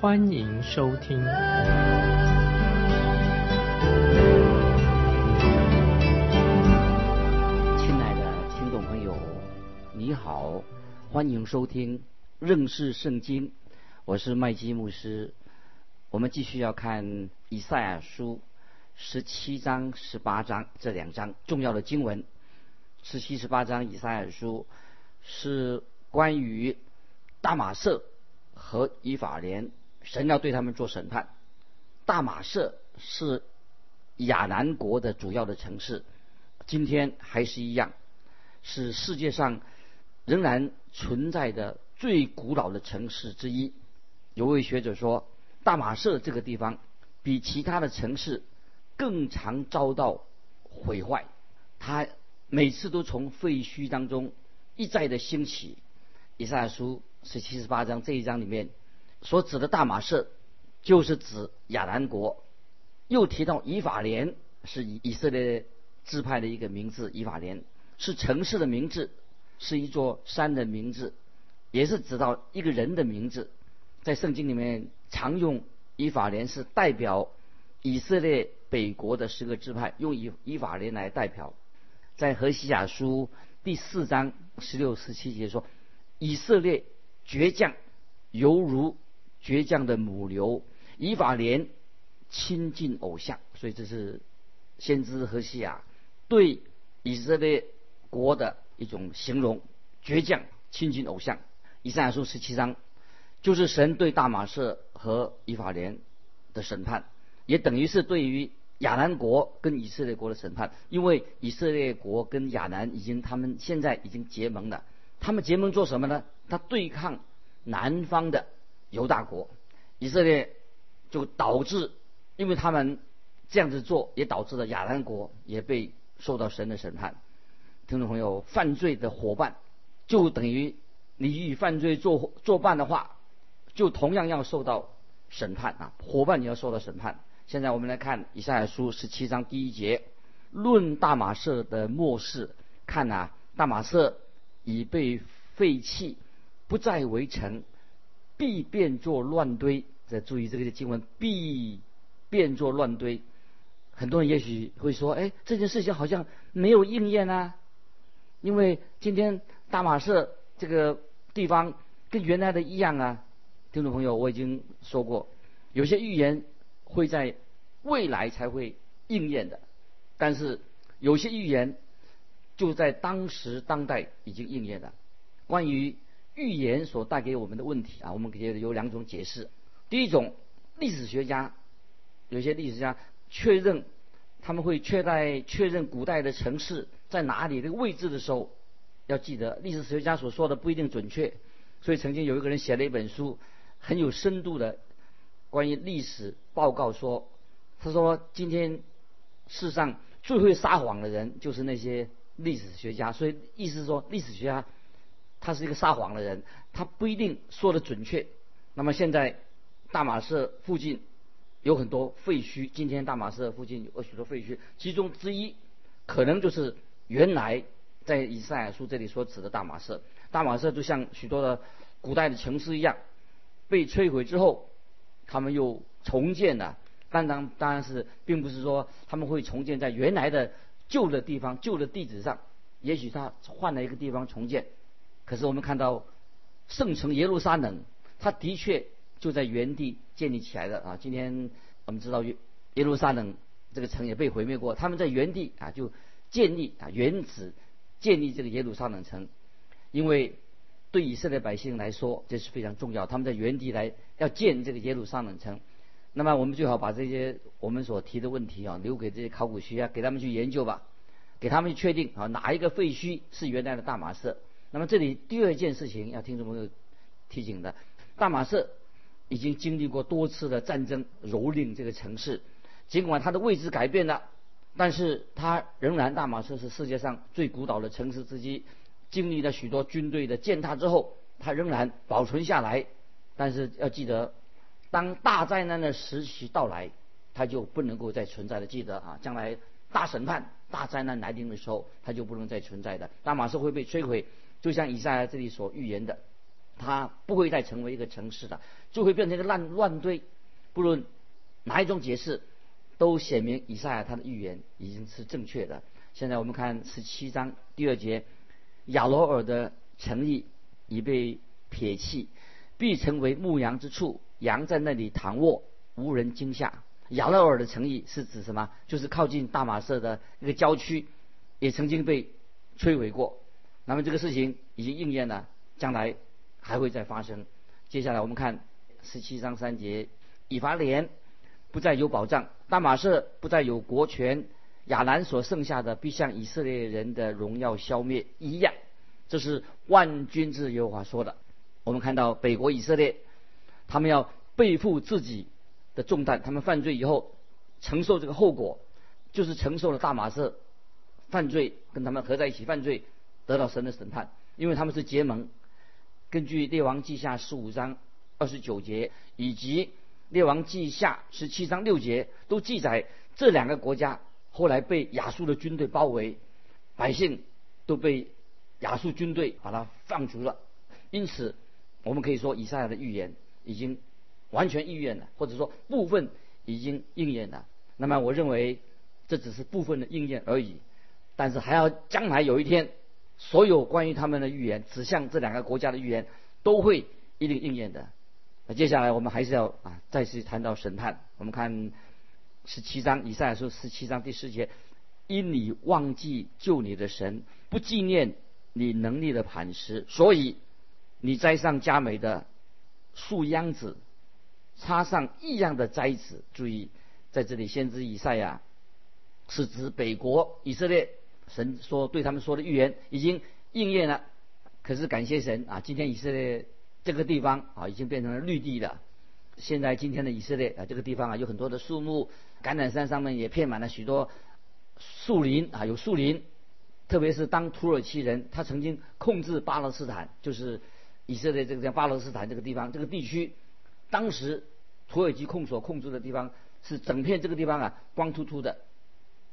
欢迎收听。亲爱的听众朋友，你好，欢迎收听认识圣经，我是麦基牧师。我们继续要看以赛亚书十七章、十八章这两章重要的经文。十七、十八章以赛亚书是关于大马色和以法莲，神要对他们做审判。大马色是亚南国的主要的城市，今天还是一样，是世界上仍然存在的最古老的城市之一。有位学者说，大马色这个地方比其他的城市更常遭到毁坏，它每次都从废墟当中一再的兴起。以赛亚书十七十八章这一章里面所指的大马士，就是指亚兰国。又提到以法莲是以以色列支派的一个名字，以法莲是城市的名字，是一座山的名字，也是指到一个人的名字。在圣经里面常用以法莲是代表以色列北国的十个支派，用以以法莲来代表。在何西雅书第四章十六十七节说，以色列倔强，犹如倔强的母牛；以法莲亲近偶像，所以这是先知何西亚对以色列国的一种形容：倔强、亲近偶像。以赛亚书十七章就是神对大马士和以法莲的审判，也等于是对于亚南国跟以色列国的审判。因为以色列国跟亚南已经他们现在已经结盟了，他们结盟做什么呢？他对抗南方的犹大国，以色列就导致，因为他们这样子做，也导致了亚兰国也被受到神的审判。听众朋友，犯罪的伙伴就等于你与犯罪作作伴的话。就同样要受到审判啊，伙伴你要受到审判。现在我们来看以赛亚书十七章第一节，论大马色的末世，看呐，大马色已被废弃，不再为城，必变作乱堆。再注意这个经文，必变作乱堆。很多人也许会说，哎，这件事情好像没有应验啊，因为今天大马士这个地方跟原来的一样啊。听众朋友，我已经说过，有些预言会在未来才会应验的，但是有些预言就在当时当代已经应验了。关于预言所带给我们的问题啊，我们可以有两种解释。第一种，历史学家有些历史家确认他们会确在确认古代的城市在哪里的位置的时候，要记得历史学家所说的不一定准确，所以曾经有一个人写了一本书。很有深度的关于历史报告说，他说今天世上最会撒谎的人就是那些历史学家，所以意思是说历史学家他是一个撒谎的人，他不一定说的准确。那么现在大马士附近有很多废墟，今天大马士附近有许多废墟，其中之一可能就是原来在以赛亚书这里所指的大马士。大马士就像许多的古代的城市一样。被摧毁之后，他们又重建了。当然，当然是并不是说他们会重建在原来的旧的地方、旧的地址上。也许他换了一个地方重建。可是我们看到圣城耶路撒冷，它的确就在原地建立起来的啊。今天我们知道耶耶路撒冷这个城也被毁灭过，他们在原地啊就建立啊原址建立这个耶路撒冷城，因为。对以色列百姓来说，这是非常重要。他们在原地来要建这个耶路撒冷城，那么我们最好把这些我们所提的问题啊，留给这些考古学家，给他们去研究吧，给他们去确定啊哪一个废墟是原来的大马士。那么这里第二件事情要听众朋友提醒的，大马士已经经历过多次的战争蹂躏这个城市，尽管它的位置改变了，但是它仍然大马士是世界上最古老的城市之一。经历了许多军队的践踏之后，它仍然保存下来。但是要记得，当大灾难的时期到来，它就不能够再存在了。记得啊，将来大审判、大灾难来临的时候，它就不能再存在的。大马士会被摧毁，就像以赛亚这里所预言的。它不会再成为一个城市的，就会变成一个烂乱堆。不论哪一种解释，都显明以赛亚他的预言已经是正确的。现在我们看十七章第二节，亚罗尔的诚意已被撇弃，必成为牧羊之处，羊在那里躺卧，无人惊吓。亚罗尔的诚意是指什么？就是靠近大马色的一个郊区，也曾经被摧毁过。那么这个事情已经应验了，将来。还会再发生。接下来我们看十七章三节，以法莲不再有保障，大马士不再有国权，亚兰所剩下的必像以色列人的荣耀消灭一样。这是万军之耶和华说的。我们看到北国以色列，他们要背负自己的重担，他们犯罪以后承受这个后果，就是承受了大马士犯罪，跟他们合在一起犯罪，得到神的审判，因为他们是结盟。根据《列王记下》十五章二十九节，以及《列王记下》十七章六节，都记载这两个国家后来被亚述的军队包围，百姓都被亚述军队把它放逐了。因此，我们可以说以赛亚的预言已经完全应验了，或者说部分已经应验了。那么，我认为这只是部分的应验而已，但是还要将来有一天。所有关于他们的预言，指向这两个国家的预言，都会一定应验的。那接下来我们还是要啊，再次谈到审判。我们看十七章以赛亚书十七章第十节：因你忘记救你的神，不纪念你能力的磐石，所以你栽上佳美的树秧子，插上异样的栽子。注意，在这里先知以赛亚是指北国以色列。神说对他们说的预言已经应验了，可是感谢神啊，今天以色列这个地方啊已经变成了绿地了。现在今天的以色列啊这个地方啊有很多的树木，橄榄山上面也片满了许多树林啊有树林，特别是当土耳其人他曾经控制巴勒斯坦，就是以色列这个叫巴勒斯坦这个地方这个地区，当时土耳其控所控制的地方是整片这个地方啊光秃秃的。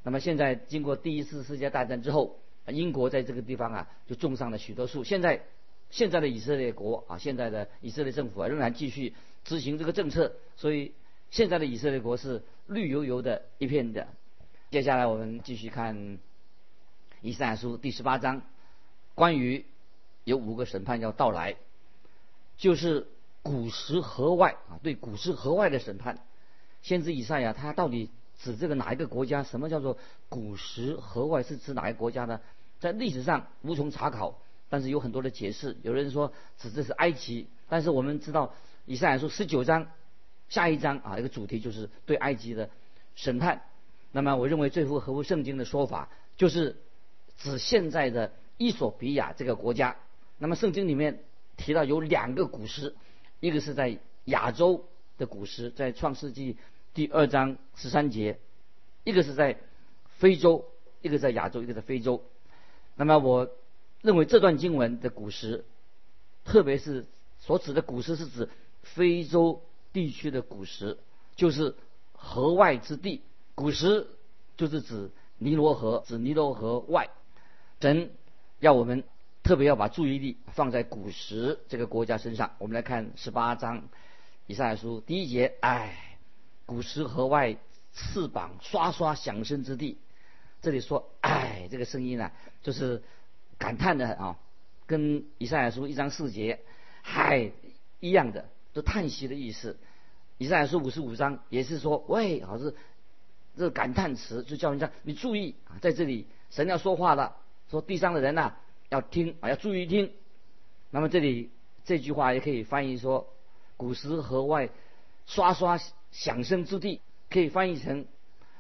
那么现在经过第一次世界大战之后，英国在这个地方啊就种上了许多树。现在现在的以色列国啊，现在的以色列政府啊仍然继续执行这个政策，所以现在的以色列国是绿油油的一片的。接下来我们继续看以赛亚书第十八章，关于有五个审判要到来，就是古时河外啊对古时河外的审判。先知以赛亚他到底？指这个哪一个国家？什么叫做古时河外？是指哪个国家呢？在历史上无从查考，但是有很多的解释。有人说指这是埃及，但是我们知道以赛亚书十九章下一章啊，一个主题就是对埃及的审判。那么我认为最符合乎圣经的说法，就是指现在的伊索比亚这个国家。那么圣经里面提到有两个古时，一个是在亚洲的古时，在创世纪。第二章十三节，一个是在非洲，一个在亚洲，一个在非洲。那么我认为这段经文的古时，特别是所指的古时，是指非洲地区的古时，就是河外之地。古时就是指尼罗河，指尼罗河外。神要我们特别要把注意力放在古时这个国家身上。我们来看十八章以赛亚书第一节，哎。古时河外翅膀刷刷响声之地，这里说“哎”这个声音呢，就是感叹的啊，跟以赛亚书一章四节“嗨”一样的，都叹息的意思。以赛亚书五十五章也是说“喂”，好是这感叹词，就叫人家你注意啊，在这里神要说话了，说地上的人呐要听啊，要注意听。那么这里这句话也可以翻译说“古时河外刷刷”。响声之地可以翻译成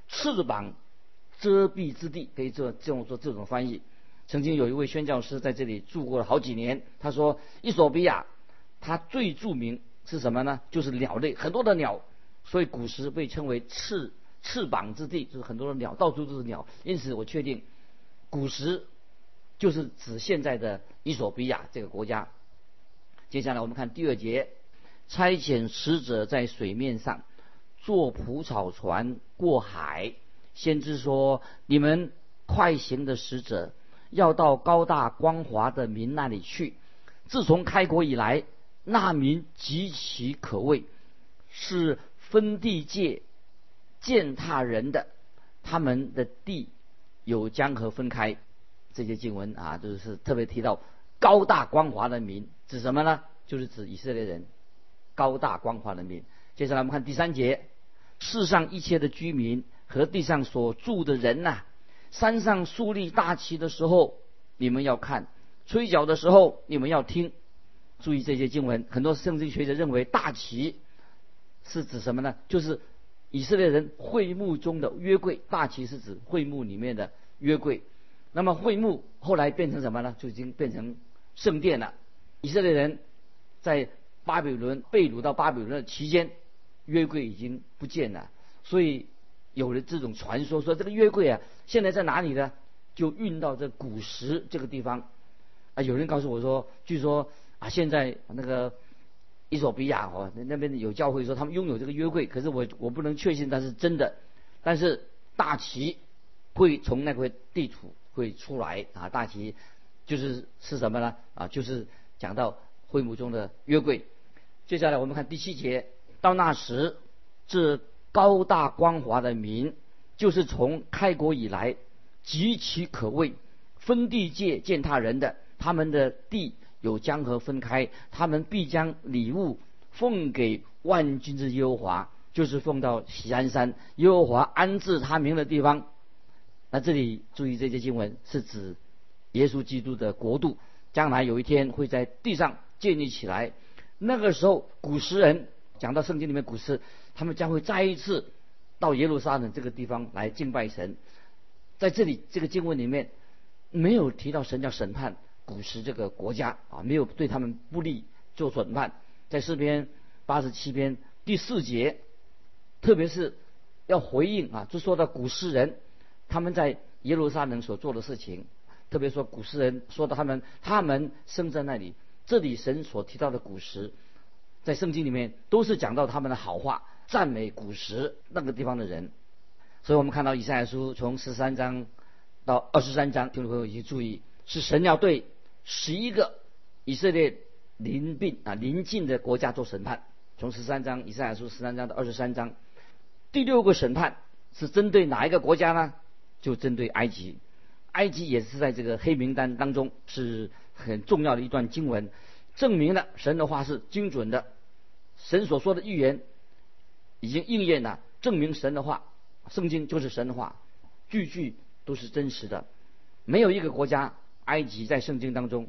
翅膀遮蔽之地，可以做这种做这种翻译。曾经有一位宣教师在这里住过了好几年，他说：伊索比亚，它最著名是什么呢？就是鸟类，很多的鸟，所以古时被称为翅翅膀之地，就是很多的鸟，到处都是鸟。因此，我确定古时就是指现在的伊索比亚这个国家。接下来我们看第二节，差遣使者在水面上坐蒲草船过海。先知说：“你们快行的使者要到高大光滑的民那里去。自从开国以来。”那民极其可畏，是分地界践踏人的，他们的地有江河分开。这些经文啊，就是特别提到高大光滑的民，指什么呢？就是指以色列人，高大光滑的民。接下来我们看第三节：世上一切的居民和地上所住的人呐，山上树立大旗的时候，你们要看；吹角的时候，你们要听。注意这些经文，很多圣经学者认为大旗是指什么呢？就是以色列人会幕中的约柜。大旗是指会幕里面的约柜。那么会幕后来变成什么呢？就已经变成圣殿了。以色列人在巴比伦被掳到巴比伦的期间，约柜已经不见了。所以有了这种传说，说这个约柜啊，现在在哪里呢？就运到这古时这个地方。啊，有人告诉我说，据说。啊，现在那个伊索比亚哦，那边有教会说他们拥有这个约柜，可是我我不能确信它是真的。但是大旗会从那块地图会出来啊，大旗就是是什么呢？啊，就是讲到会幕中的约柜。接下来我们看第七节，到那时，这高大光滑的民，就是从开国以来极其可畏、分地界践踏人的，他们的地。有江河分开，他们必将礼物奉给万军之耶和华，就是奉到喜安山，耶和华安置他名的地方。那这里注意这些经文是指耶稣基督的国度，将来有一天会在地上建立起来。那个时候，古时人讲到圣经里面古时，他们将会再一次到耶路撒冷这个地方来敬拜神。在这里这个经文里面没有提到神要审判。古时这个国家啊，没有对他们不利做审判，在诗篇八十七篇第四节，特别是要回应啊，就说到古诗人他们在耶路撒冷所做的事情，特别说古诗人说到他们，他们生在那里，这里神所提到的古时，在圣经里面都是讲到他们的好话，赞美古时那个地方的人，所以我们看到以赛亚书从十三章到二十三章，听众朋友已经注意，是神要对。十一个以色列邻并啊邻近的国家做审判，从十三章以赛亚书十三章到二十三章，第六个审判是针对哪一个国家呢？就针对埃及，埃及也是在这个黑名单当中，是很重要的一段经文，证明了神的话是精准的，神所说的预言已经应验了，证明神的话，圣经就是神的话，句句都是真实的，没有一个国家。埃及在圣经当中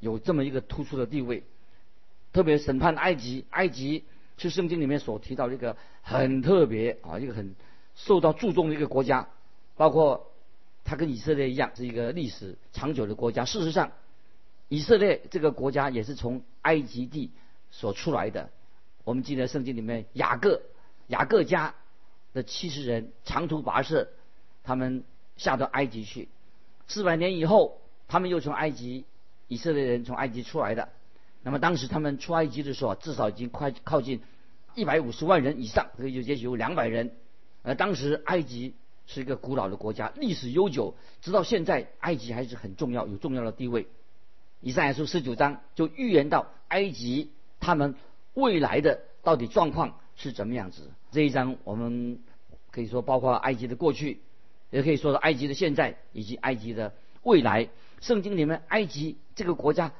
有这么一个突出的地位，特别审判埃及，埃及是圣经里面所提到的一个很特别啊，一个很受到注重的一个国家，包括它跟以色列一样是一个历史长久的国家。事实上，以色列这个国家也是从埃及地所出来的。我们记得圣经里面雅各雅各家的七十人长途跋涉，他们下到埃及去，四百年以后。他们又从埃及，以色列人从埃及出来的。那么当时他们出埃及的时候，至少已经快靠近一百五十万人以上，这个就也许有两百人。而当时埃及是一个古老的国家，历史悠久，直到现在，埃及还是很重要，有重要的地位。以上亚书十九章就预言到埃及他们未来的到底状况是怎么样子。这一章我们可以说包括埃及的过去，也可以说到埃及的现在以及埃及的未来。圣经里面，埃及这个国家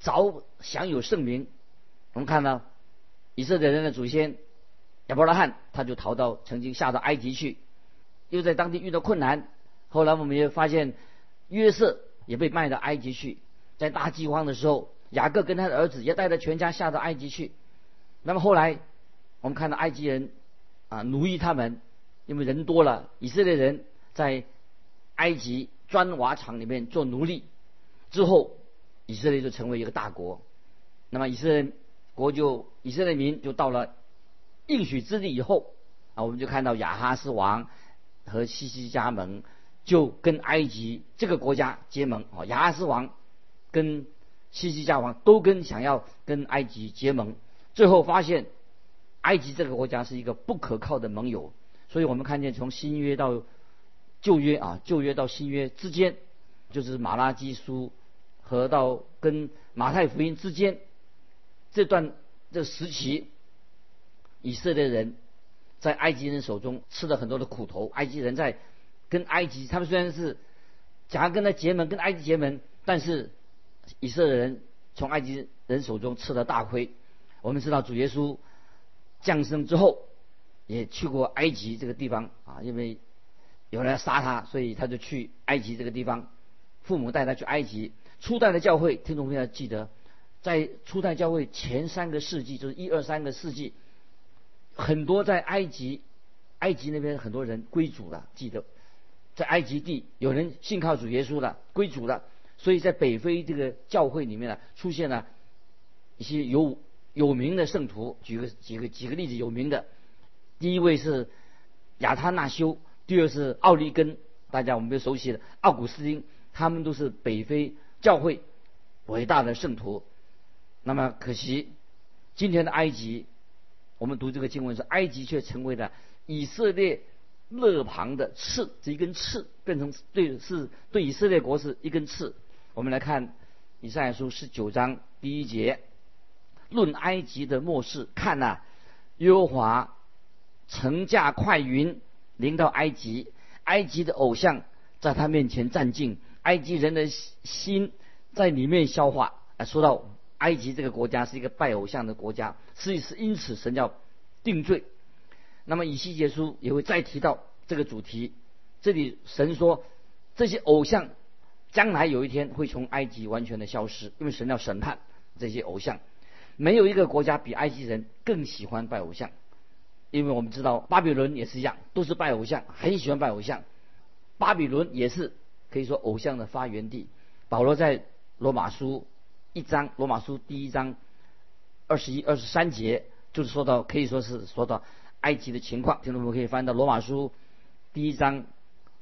早享有盛名。我们看到以色列人的祖先亚伯拉罕，他就逃到曾经下到埃及去，又在当地遇到困难。后来我们也发现约瑟也被卖到埃及去，在大饥荒的时候，雅各跟他的儿子也带着全家下到埃及去。那么后来我们看到埃及人啊奴役他们，因为人多了，以色列人在埃及。砖瓦厂里面做奴隶之后，以色列就成为一个大国。那么以色列国就以色列民就到了应许之地以后啊，我们就看到亚哈斯王和西西加盟就跟埃及这个国家结盟啊，亚哈斯王跟西西加王都跟想要跟埃及结盟，最后发现埃及这个国家是一个不可靠的盟友，所以我们看见从新约到旧约啊，旧约到新约之间，就是马拉基书和到跟马太福音之间这段这时期，以色列人在埃及人手中吃了很多的苦头。埃及人在跟埃及，他们虽然是想要跟他结盟，跟埃及结盟，但是以色列人从埃及人手中吃了大亏。我们知道主耶稣降生之后，也去过埃及这个地方啊，因为有人要杀他，所以他就去埃及这个地方。父母带他去埃及。初代的教会，听众朋友记得，在初代教会前三个世纪，就是一二三个世纪，很多在埃及，埃及那边很多人归主了。记得，在埃及地有人信靠主耶稣了，归主了。所以在北非这个教会里面呢，出现了一些有有名的圣徒。举个几个几个例子，有名的，第一位是亚他那修，第二是奥利根，大家我们都熟悉的奥古斯丁，他们都是北非。教会伟大的圣徒，那么可惜，今天的埃及，我们读这个经文说，埃及却成为了以色列勒旁的刺，这一根刺变成对是对以色列国是一根刺。我们来看以赛亚书十九章第一节，论埃及的末世，看呐，耶和华乘驾快云临到埃及，埃及的偶像在他面前站静。埃及人的心在里面消化。啊，说到埃及这个国家是一个拜偶像的国家，是是因此神要定罪。那么以西结书也会再提到这个主题。这里神说，这些偶像将来有一天会从埃及完全的消失，因为神要审判这些偶像。没有一个国家比埃及人更喜欢拜偶像，因为我们知道巴比伦也是一样，都是拜偶像，很喜欢拜偶像。巴比伦也是。可以说偶像的发源地。保罗在罗马书一章，罗马书第一章二十一、二十三节，就是说到，可以说是说到埃及的情况。听众朋友可以翻到罗马书第一章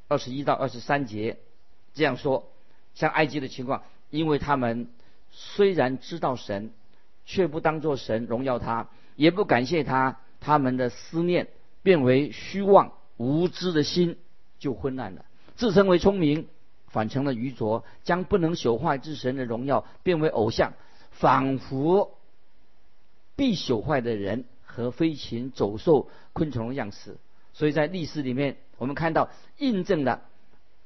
二十一到二十三节，这样说：像埃及的情况，因为他们虽然知道神，却不当作神荣耀他，也不感谢他，他们的思念变为虚妄，无知的心就昏暗了，自称为聪明。反成了愚拙，将不能朽坏之神的荣耀变为偶像，仿佛必朽坏的人和飞禽走兽、昆虫的样式。所以在历史里面，我们看到印证了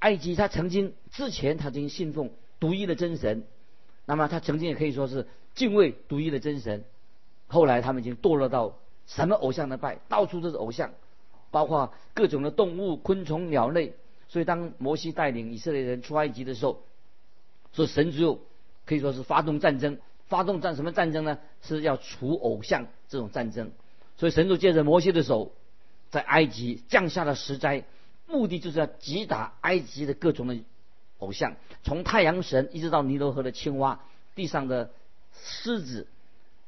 埃及，他曾经之前他曾经信奉独一的真神，那么他曾经也可以说是敬畏独一的真神。后来他们已经堕落到什么偶像的拜，到处都是偶像，包括各种的动物、昆虫、鸟类。所以，当摩西带领以色列人出埃及的时候，说神只有可以说是发动战争，发动战什么战争呢？是要除偶像这种战争。所以，神就借着摩西的手，在埃及降下了十灾，目的就是要击打埃及的各种的偶像，从太阳神一直到尼罗河的青蛙、地上的狮子，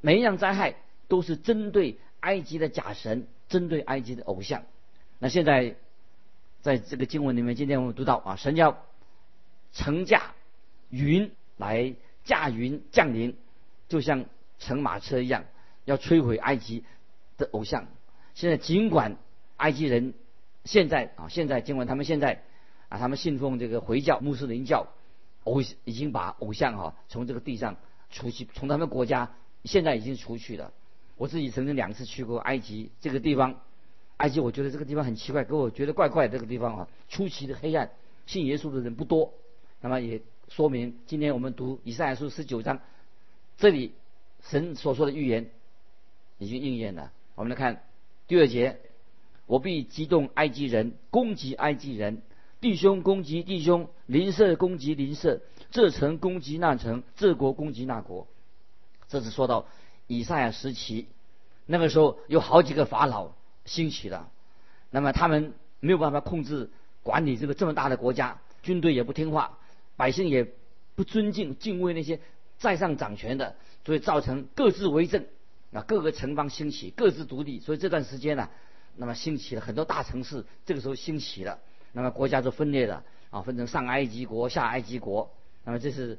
每一样灾害都是针对埃及的假神，针对埃及的偶像。那现在。在这个经文里面，今天我们读到啊，神要乘驾云来驾云降临，就像乘马车一样，要摧毁埃及的偶像。现在尽管埃及人现在啊，现在尽管他们现在啊，他们信奉这个回教穆斯林教，偶已经把偶像哈从这个地上除去，从他们国家现在已经除去了。我自己曾经两次去过埃及这个地方。埃及，我觉得这个地方很奇怪，给我觉得怪怪。这个地方啊，出奇的黑暗，信耶稣的人不多。那么也说明，今天我们读以赛亚书十九章，这里神所说的预言已经应验了。我们来看第二节：我必激动埃及人，攻击埃及人，弟兄攻击弟兄，邻舍攻击邻舍，这城攻击那城，这国攻击那国。这是说到以赛亚时期，那个时候有好几个法老。兴起了，那么他们没有办法控制管理这个这么大的国家，军队也不听话，百姓也不尊敬敬畏那些在上掌权的，所以造成各自为政，那各个城邦兴起，各自独立，所以这段时间呢，那么兴起了很多大城市，这个时候兴起了，那么国家就分裂了啊，分成上埃及国、下埃及国，那么这是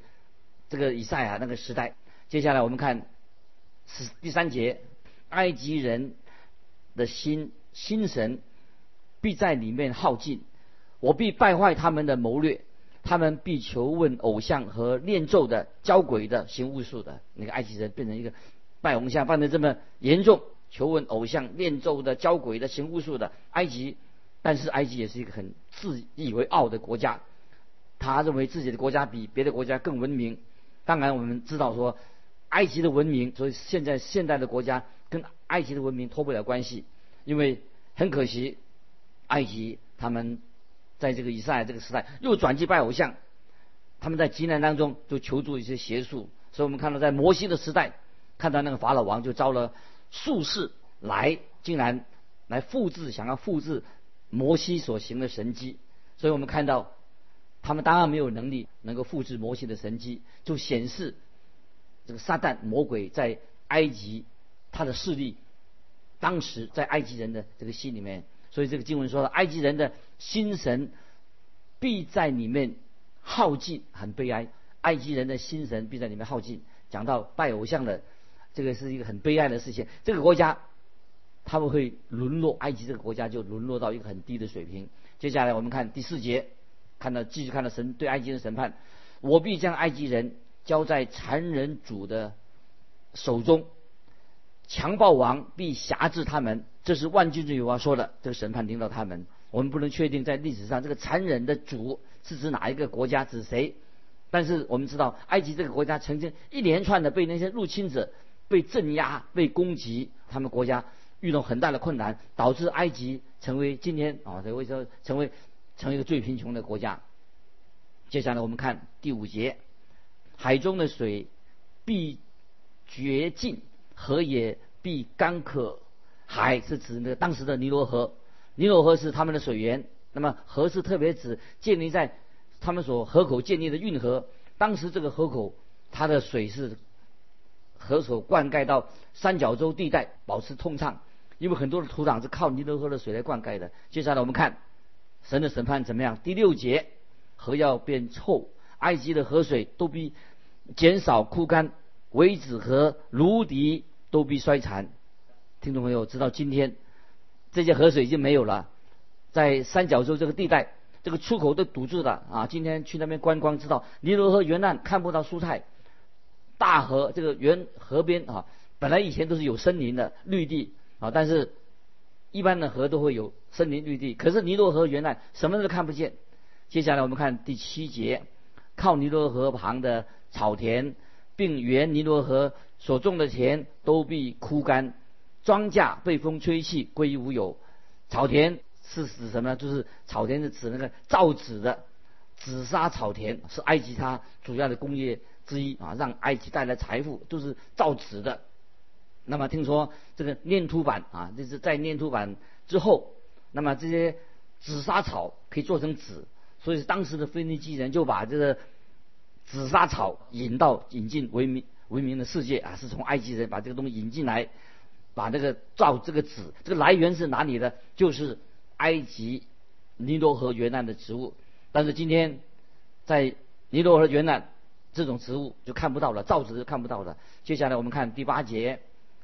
这个以赛亚那个时代。接下来我们看是第三节，埃及人的心心神必在里面耗尽，我必败坏他们的谋略。他们必求问偶像和念咒的、教鬼的、行巫术的。那个埃及人变成一个拜偶像，犯得这么严重，求问偶像、念咒的、教鬼的、行巫术的埃及。但是埃及也是一个很自以为傲的国家，他认为自己的国家比别的国家更文明。当然，我们知道说埃及的文明，所以现在现代的国家跟埃及的文明脱不了关系，因为很可惜，埃及他们。在这个以赛这个时代，又转去拜偶像，他们在极难当中就求助一些邪术，所以我们看到在摩西的时代，看到那个法老王就招了术士来，竟然来复制，想要复制摩西所行的神迹，所以我们看到他们当然没有能力能够复制摩西的神迹，就显示这个撒旦魔鬼在埃及他的势力，当时在埃及人的这个心里面。所以这个经文说了，埃及人的心神必在里面耗尽，很悲哀。埃及人的心神必在里面耗尽。讲到拜偶像的，这个是一个很悲哀的事情。这个国家他们会沦落，埃及这个国家就沦落到一个很低的水平。接下来我们看第四节，看到继续看到神对埃及的审判。我必将埃及人交在残忍主的手中。强暴王必辖制他们，这是万军之耶和华说的。这个审判临到他们，我们不能确定在历史上这个残忍的主是指哪一个国家，指谁。但是我们知道，埃及这个国家曾经一连串的被那些入侵者被镇压、被攻击，他们国家遇到很大的困难，导致埃及成为今天啊，所以为什么成为成为一个最贫穷的国家？接下来我们看第五节，海中的水必绝尽。河也必干渴，海是指那个当时的尼罗河，尼罗河是他们的水源。那么河是特别指建立在他们所河口建立的运河。当时这个河口它的水是河所灌溉到三角洲地带，保持通畅。因为很多的土壤是靠尼罗河的水来灌溉的。接下来我们看神的审判怎么样？第六节，河要变臭，埃及的河水都必减少枯干。维子和卢迪都必衰残。听众朋友直到，今天这些河水已经没有了，在三角洲这个地带，这个出口都堵住了啊！今天去那边观光，知道尼罗河沿岸看不到蔬菜，大河这个沿河边啊，本来以前都是有森林的绿地啊，但是一般的河都会有森林绿地，可是尼罗河原来什么都看不见。接下来我们看第七节，靠尼罗河旁的草田。并原尼罗河所种的田都必枯干，庄稼被风吹去归于无有。草田是指什么呢？就是草田是指那个造纸的紫砂草田，是埃及它主要的工业之一啊，让埃及带来财富都是造纸的。那么听说这个粘土板啊，就是在粘土板之后，那么这些紫砂草可以做成纸，所以当时的腓尼基人就把这个。紫砂草引到引进文明文明的世界啊，是从埃及人把这个东西引进来，把这个造这个纸，这个来源是哪里的？就是埃及尼罗河沿岸的植物。但是今天在尼罗河沿岸，这种植物就看不到了，造纸就看不到了。接下来我们看第八节，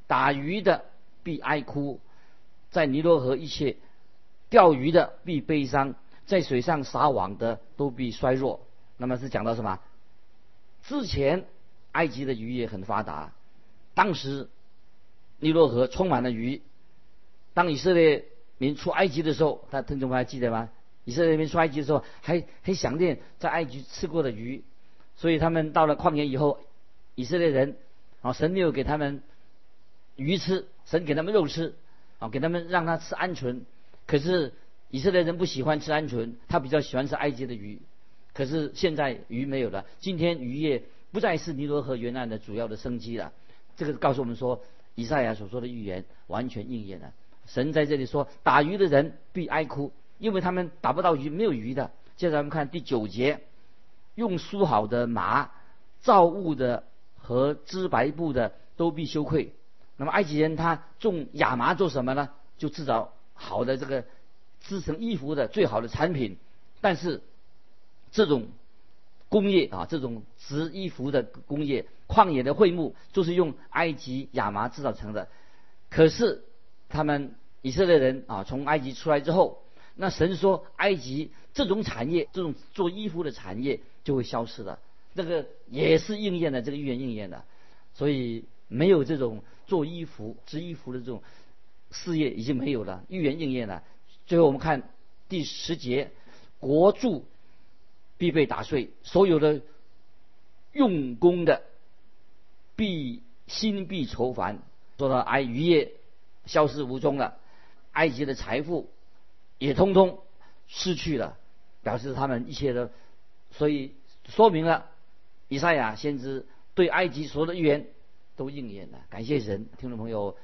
打鱼的必哀哭，在尼罗河一切钓鱼的必悲伤，在水上撒网的都必衰弱。那么是讲到什么？之前，埃及的渔业很发达，当时尼罗河充满了鱼。当以色列民出埃及的时候，他听众朋友还记得吗？以色列民出埃及的时候，还很想念在埃及吃过的鱼，所以他们到了旷野以后，以色列人啊，神没有给他们鱼吃，神给他们肉吃，啊，给他们让他吃鹌鹑。可是以色列人不喜欢吃鹌鹑，他比较喜欢吃埃及的鱼。可是现在鱼没有了，今天渔业不再是尼罗河沿岸的主要的生机了。这个告诉我们说，以赛亚所说的预言完全应验了。神在这里说，打鱼的人必哀哭，因为他们打不到鱼，没有鱼的。接着我们看第九节，用梳好的麻造物的和织白布的都必羞愧，那么埃及人他种亚麻做什么呢？就制造好的这个织成衣服的最好的产品。但是这种工业啊，这种织衣服的工业，旷野的会木就是用埃及亚麻制造成的。可是他们以色列人啊，从埃及出来之后，那神说埃及这种产业，这种做衣服的产业就会消失的。这个也是应验的，这个预言应验的。所以没有这种做衣服、织衣服的这种事业已经没有了，预言应验了。最后我们看第十节，国柱必被打碎，所有的用功的必心必愁烦。说到埃渔业消失无踪了，埃及的财富也通通失去了，表示他们一切的，所以说明了以赛亚先知对埃及所有的预言都应验了。感谢神，听众朋友，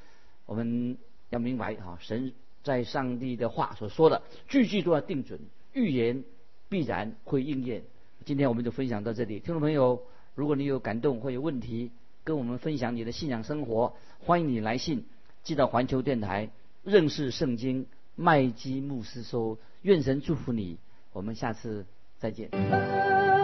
我们要明白啊，神在上帝的话所说的句句都要定准，预言必然会应验。今天我们就分享到这里，听众朋友，如果你有感动或有问题，跟我们分享你的信仰生活。欢迎你来信寄到环球电台认识圣经麦基牧师说，愿神祝福你，我们下次再见。